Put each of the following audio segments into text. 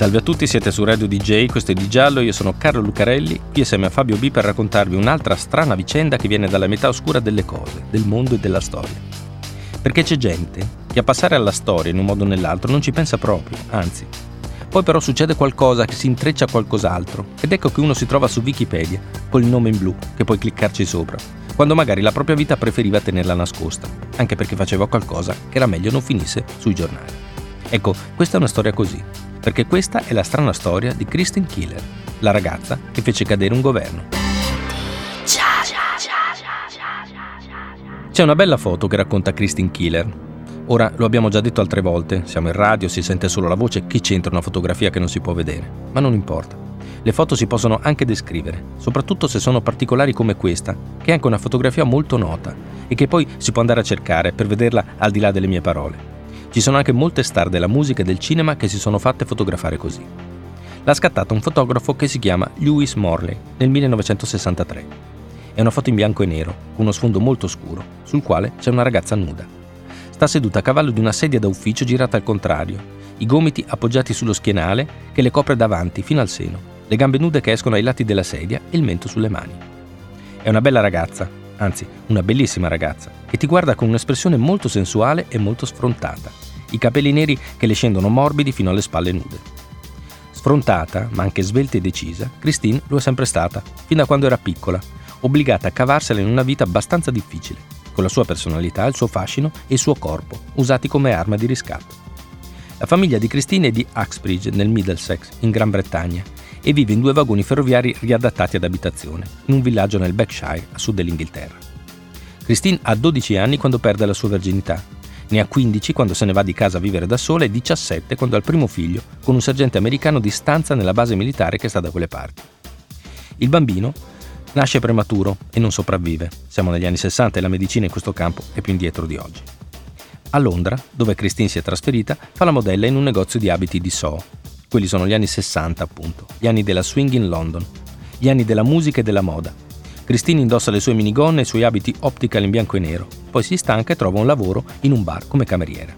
Salve a tutti, siete su Radio DJ, questo è Di Giallo, io sono Carlo Lucarelli, qui assieme a Fabio B per raccontarvi un'altra strana vicenda che viene dalla metà oscura delle cose, del mondo e della storia. Perché c'è gente che a passare alla storia in un modo o nell'altro non ci pensa proprio, anzi. Poi però succede qualcosa che si intreccia a qualcos'altro ed ecco che uno si trova su Wikipedia col nome in blu che puoi cliccarci sopra, quando magari la propria vita preferiva tenerla nascosta, anche perché faceva qualcosa che era meglio non finisse sui giornali. Ecco, questa è una storia così, perché questa è la strana storia di Kristen Killer, la ragazza che fece cadere un governo. C'è una bella foto che racconta Kristen Killer. Ora, lo abbiamo già detto altre volte, siamo in radio, si sente solo la voce, chi c'entra una fotografia che non si può vedere? Ma non importa. Le foto si possono anche descrivere, soprattutto se sono particolari come questa, che è anche una fotografia molto nota e che poi si può andare a cercare per vederla al di là delle mie parole. Ci sono anche molte star della musica e del cinema che si sono fatte fotografare così. L'ha scattata un fotografo che si chiama Lewis Morley nel 1963. È una foto in bianco e nero, con uno sfondo molto scuro, sul quale c'è una ragazza nuda. Sta seduta a cavallo di una sedia da ufficio girata al contrario, i gomiti appoggiati sullo schienale che le copre davanti fino al seno, le gambe nude che escono ai lati della sedia e il mento sulle mani. È una bella ragazza, anzi una bellissima ragazza, che ti guarda con un'espressione molto sensuale e molto sfrontata, i capelli neri che le scendono morbidi fino alle spalle nude. Sfrontata, ma anche svelta e decisa, Christine lo è sempre stata, fin da quando era piccola, obbligata a cavarsela in una vita abbastanza difficile, con la sua personalità, il suo fascino e il suo corpo, usati come arma di riscatto. La famiglia di Christine è di Uxbridge, nel Middlesex, in Gran Bretagna, e vive in due vagoni ferroviari riadattati ad abitazione, in un villaggio nel Berkshire, a sud dell'Inghilterra. Christine ha 12 anni quando perde la sua verginità, ne ha 15 quando se ne va di casa a vivere da sola e 17 quando ha il primo figlio con un sergente americano di stanza nella base militare che sta da quelle parti. Il bambino nasce prematuro e non sopravvive. Siamo negli anni 60 e la medicina in questo campo è più indietro di oggi. A Londra, dove Christine si è trasferita, fa la modella in un negozio di abiti di Soho, quelli sono gli anni 60, appunto, gli anni della swing in London, gli anni della musica e della moda. Christine indossa le sue minigonne e i suoi abiti optical in bianco e nero, poi si stanca e trova un lavoro in un bar come cameriera.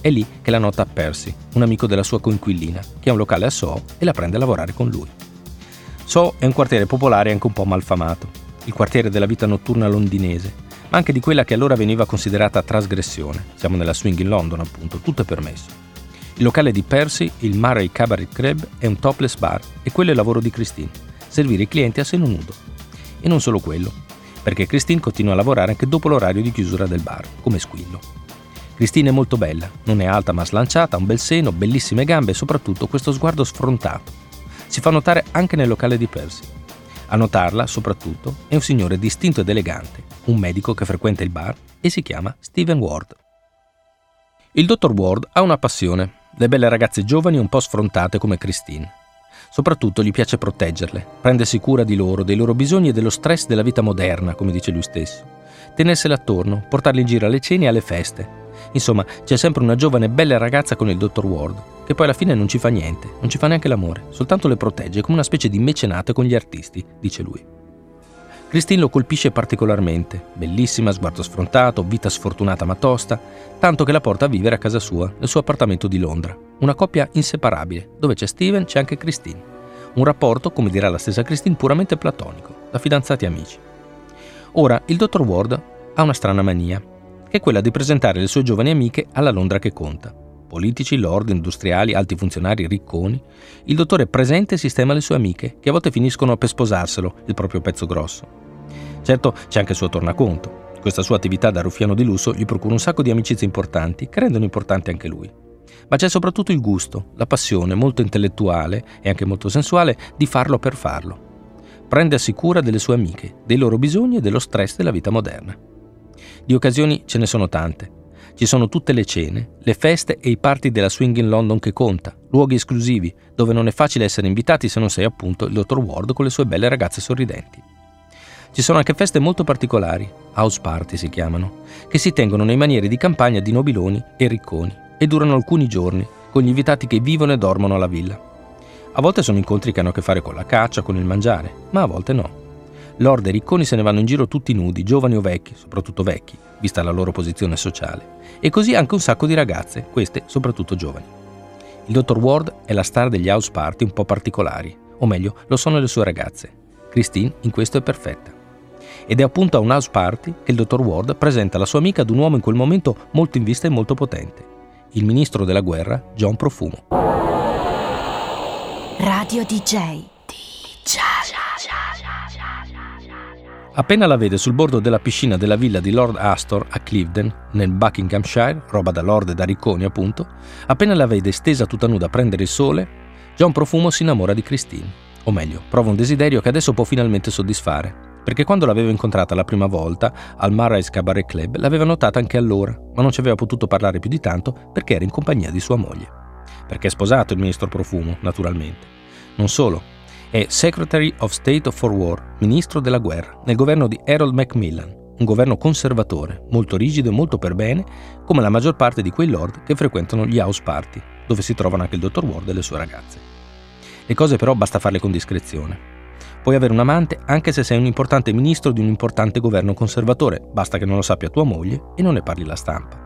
È lì che la nota Percy, un amico della sua coinquilina, che ha un locale a Soho e la prende a lavorare con lui. Soho è un quartiere popolare anche un po' malfamato, il quartiere della vita notturna londinese, ma anche di quella che allora veniva considerata trasgressione. Siamo nella swing in London, appunto, tutto è permesso. Il locale di Percy, il Murray Cabaret Club, è un topless bar e quello è il lavoro di Christine, servire i clienti a seno nudo. E non solo quello, perché Christine continua a lavorare anche dopo l'orario di chiusura del bar, come squillo. Christine è molto bella, non è alta ma slanciata, ha un bel seno, bellissime gambe e soprattutto questo sguardo sfrontato. Si fa notare anche nel locale di Percy. A notarla, soprattutto, è un signore distinto ed elegante, un medico che frequenta il bar e si chiama Steven Ward. Il dottor Ward ha una passione, le belle ragazze giovani un po' sfrontate come Christine. Soprattutto gli piace proteggerle, prendersi cura di loro, dei loro bisogni e dello stress della vita moderna, come dice lui stesso. Tenersele attorno, portarle in giro alle cene e alle feste. Insomma, c'è sempre una giovane bella ragazza con il dottor Ward, che poi alla fine non ci fa niente, non ci fa neanche l'amore, soltanto le protegge come una specie di mecenato con gli artisti, dice lui. Christine lo colpisce particolarmente, bellissima, sguardo sfrontato, vita sfortunata ma tosta, tanto che la porta a vivere a casa sua, nel suo appartamento di Londra. Una coppia inseparabile, dove c'è Steven, c'è anche Christine. Un rapporto, come dirà la stessa Christine, puramente platonico, da fidanzati amici. Ora, il dottor Ward ha una strana mania, che è quella di presentare le sue giovani amiche alla Londra che conta. Politici, lord, industriali, alti funzionari, ricconi. Il dottore presenta e sistema le sue amiche, che a volte finiscono per sposarselo, il proprio pezzo grosso. Certo, c'è anche il suo tornaconto. Questa sua attività da ruffiano di lusso gli procura un sacco di amicizie importanti, che rendono importante anche lui. Ma c'è soprattutto il gusto, la passione molto intellettuale e anche molto sensuale di farlo per farlo. Prendersi cura delle sue amiche, dei loro bisogni e dello stress della vita moderna. Di occasioni ce ne sono tante. Ci sono tutte le cene, le feste e i party della swing in London che conta, luoghi esclusivi, dove non è facile essere invitati se non sei appunto il dottor Ward con le sue belle ragazze sorridenti. Ci sono anche feste molto particolari, house party si chiamano, che si tengono nei manieri di campagna di nobiloni e ricconi e durano alcuni giorni, con gli invitati che vivono e dormono alla villa. A volte sono incontri che hanno a che fare con la caccia, con il mangiare, ma a volte no. Lord e ricconi se ne vanno in giro tutti nudi, giovani o vecchi, soprattutto vecchi, vista la loro posizione sociale. E così anche un sacco di ragazze, queste soprattutto giovani. Il dottor Ward è la star degli house party un po' particolari, o meglio, lo sono le sue ragazze. Christine in questo è perfetta. Ed è appunto a un house party che il dottor Ward presenta la sua amica ad un uomo in quel momento molto in vista e molto potente, il ministro della guerra John Profumo. Radio DJ. DJ. Appena la vede sul bordo della piscina della villa di Lord Astor a Cliveden, nel Buckinghamshire, roba da lord e da ricconi appunto, appena la vede stesa tutta nuda a prendere il sole, John Profumo si innamora di Christine. O meglio, prova un desiderio che adesso può finalmente soddisfare. Perché quando l'avevo incontrata la prima volta al Marais Cabaret Club l'aveva notata anche allora, ma non ci aveva potuto parlare più di tanto perché era in compagnia di sua moglie. Perché è sposato il ministro Profumo, naturalmente. Non solo, è Secretary of State for War, ministro della guerra, nel governo di Harold Macmillan, un governo conservatore, molto rigido e molto per bene, come la maggior parte di quei lord che frequentano gli house party, dove si trovano anche il dottor Ward e le sue ragazze. Le cose però basta farle con discrezione. Puoi avere un amante anche se sei un importante ministro di un importante governo conservatore, basta che non lo sappia tua moglie e non ne parli la stampa.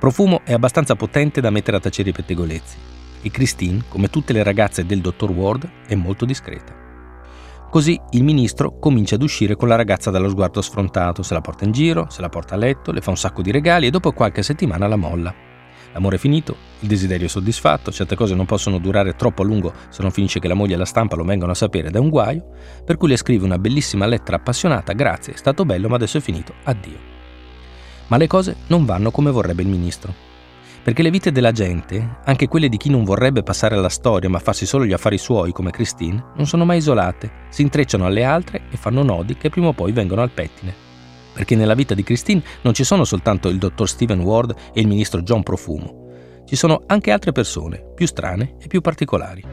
Profumo è abbastanza potente da mettere a tacere i pettegolezzi e Christine, come tutte le ragazze del dottor Ward, è molto discreta. Così il ministro comincia ad uscire con la ragazza dallo sguardo sfrontato, se la porta in giro, se la porta a letto, le fa un sacco di regali e dopo qualche settimana la molla. L'amore è finito, il desiderio è soddisfatto, certe cose non possono durare troppo a lungo se non finisce che la moglie e la stampa lo vengano a sapere da un guaio, per cui le scrive una bellissima lettera appassionata, grazie, è stato bello ma adesso è finito, addio. Ma le cose non vanno come vorrebbe il ministro. Perché le vite della gente, anche quelle di chi non vorrebbe passare alla storia ma farsi solo gli affari suoi come Christine, non sono mai isolate, si intrecciano alle altre e fanno nodi che prima o poi vengono al pettine. Perché nella vita di Christine non ci sono soltanto il dottor Stephen Ward e il ministro John Profumo, ci sono anche altre persone, più strane e più particolari.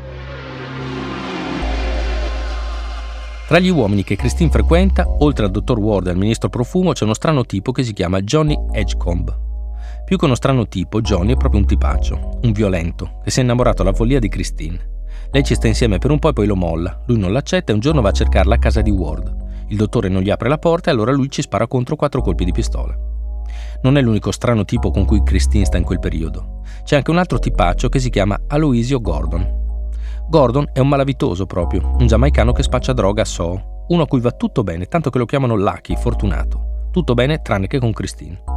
Tra gli uomini che Christine frequenta, oltre al dottor Ward e al ministro Profumo, c'è uno strano tipo che si chiama Johnny Edgecombe. Più che uno strano tipo, Johnny è proprio un tipaccio, un violento, che si è innamorato alla follia di Christine. Lei ci sta insieme per un po' e poi lo molla. Lui non l'accetta e un giorno va a cercarla a casa di Ward. Il dottore non gli apre la porta e allora lui ci spara contro quattro colpi di pistola. Non è l'unico strano tipo con cui Christine sta in quel periodo. C'è anche un altro tipaccio che si chiama Aloisio Gordon. Gordon è un malavitoso proprio, un giamaicano che spaccia droga a So, uno a cui va tutto bene, tanto che lo chiamano Lucky, fortunato. Tutto bene tranne che con Christine.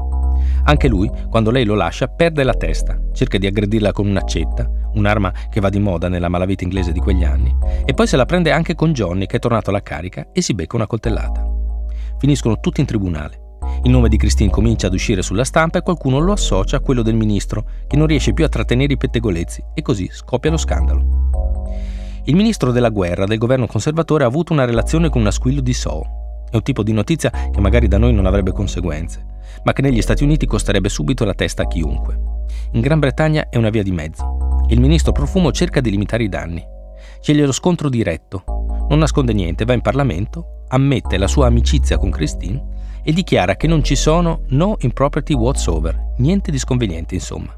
Anche lui, quando lei lo lascia, perde la testa, cerca di aggredirla con un'accetta, un'arma che va di moda nella malavita inglese di quegli anni, e poi se la prende anche con Johnny che è tornato alla carica e si becca una coltellata. Finiscono tutti in tribunale. Il nome di Christine comincia ad uscire sulla stampa e qualcuno lo associa a quello del ministro, che non riesce più a trattenere i pettegolezzi, e così scoppia lo scandalo. Il ministro della guerra del governo conservatore ha avuto una relazione con una squillo di So. È un tipo di notizia che magari da noi non avrebbe conseguenze ma che negli Stati Uniti costerebbe subito la testa a chiunque. In Gran Bretagna è una via di mezzo. Il ministro Profumo cerca di limitare i danni. Sceglie lo scontro diretto, non nasconde niente, va in Parlamento, ammette la sua amicizia con Christine e dichiara che non ci sono no impropriety whatsoever, niente di sconveniente insomma.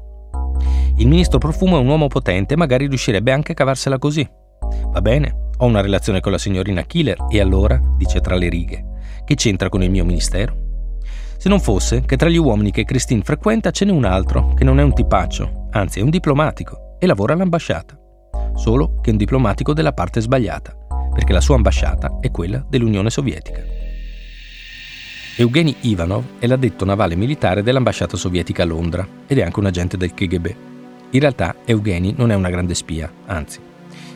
Il ministro Profumo è un uomo potente e magari riuscirebbe anche a cavarsela così. Va bene, ho una relazione con la signorina Killer e allora, dice tra le righe, che c'entra con il mio ministero? Se non fosse che tra gli uomini che Christine frequenta ce n'è un altro, che non è un tipaccio, anzi è un diplomatico e lavora all'ambasciata. Solo che è un diplomatico della parte sbagliata, perché la sua ambasciata è quella dell'Unione Sovietica. Evgeny Ivanov è l'addetto navale militare dell'ambasciata sovietica a Londra ed è anche un agente del KGB. In realtà Evgeny non è una grande spia, anzi,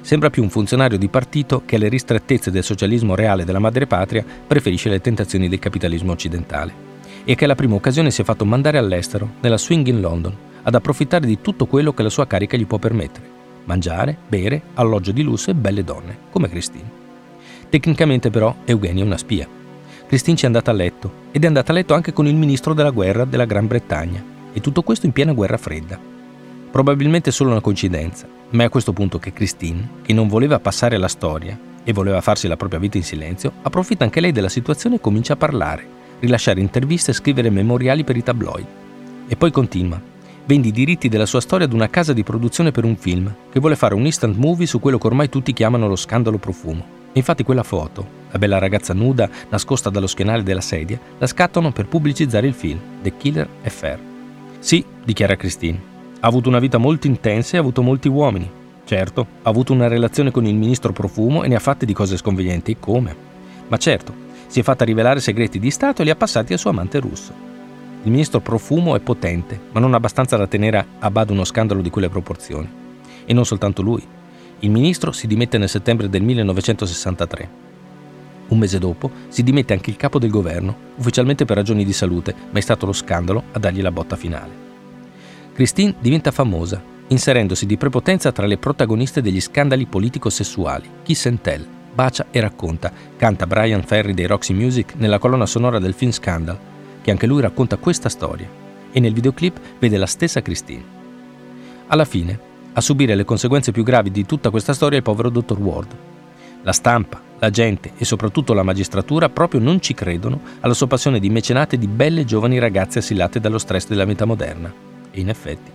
sembra più un funzionario di partito che alle ristrettezze del socialismo reale della madrepatria preferisce le tentazioni del capitalismo occidentale e che alla prima occasione si è fatto mandare all'estero, nella swing in London, ad approfittare di tutto quello che la sua carica gli può permettere. Mangiare, bere, alloggio di lusso e belle donne, come Christine. Tecnicamente però Eugenia è una spia. Christine ci è andata a letto ed è andata a letto anche con il ministro della guerra della Gran Bretagna e tutto questo in piena guerra fredda. Probabilmente solo una coincidenza, ma è a questo punto che Christine, che non voleva passare alla storia, e voleva farsi la propria vita in silenzio, approfitta anche lei della situazione e comincia a parlare, rilasciare interviste e scrivere memoriali per i tabloid. E poi continua. Vende i diritti della sua storia ad una casa di produzione per un film, che vuole fare un instant movie su quello che ormai tutti chiamano lo scandalo profumo. E infatti quella foto, la bella ragazza nuda nascosta dallo schienale della sedia, la scattano per pubblicizzare il film The Killer Affair. Sì, dichiara Christine, ha avuto una vita molto intensa e ha avuto molti uomini. Certo, ha avuto una relazione con il ministro Profumo e ne ha fatte di cose sconvenienti, come? Ma certo, si è fatta rivelare segreti di Stato e li ha passati al suo amante russo. Il ministro Profumo è potente, ma non abbastanza da tenere a bado uno scandalo di quelle proporzioni. E non soltanto lui. Il ministro si dimette nel settembre del 1963. Un mese dopo si dimette anche il capo del governo, ufficialmente per ragioni di salute, ma è stato lo scandalo a dargli la botta finale. Christine diventa famosa, inserendosi di prepotenza tra le protagoniste degli scandali politico-sessuali, Kiss and Tell, bacia e racconta, canta Brian Ferry dei Roxy Music nella colonna sonora del film Scandal, che anche lui racconta questa storia, e nel videoclip vede la stessa Christine. Alla fine, a subire le conseguenze più gravi di tutta questa storia è il povero Dr. Ward. La stampa, la gente e soprattutto la magistratura proprio non ci credono alla sua passione di mecenate di belle giovani ragazze assillate dallo stress della vita moderna. E in effetti.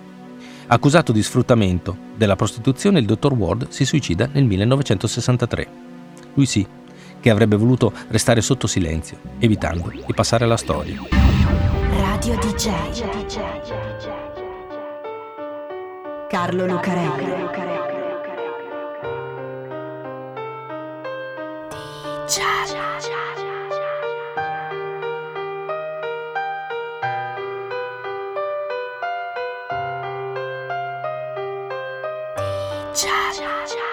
Accusato di sfruttamento della prostituzione, il dottor Ward si suicida nel 1963. Lui sì, che avrebbe voluto restare sotto silenzio, evitando di passare alla storia. Radio DJ. Carlo Lucarelli. DJ. Cha.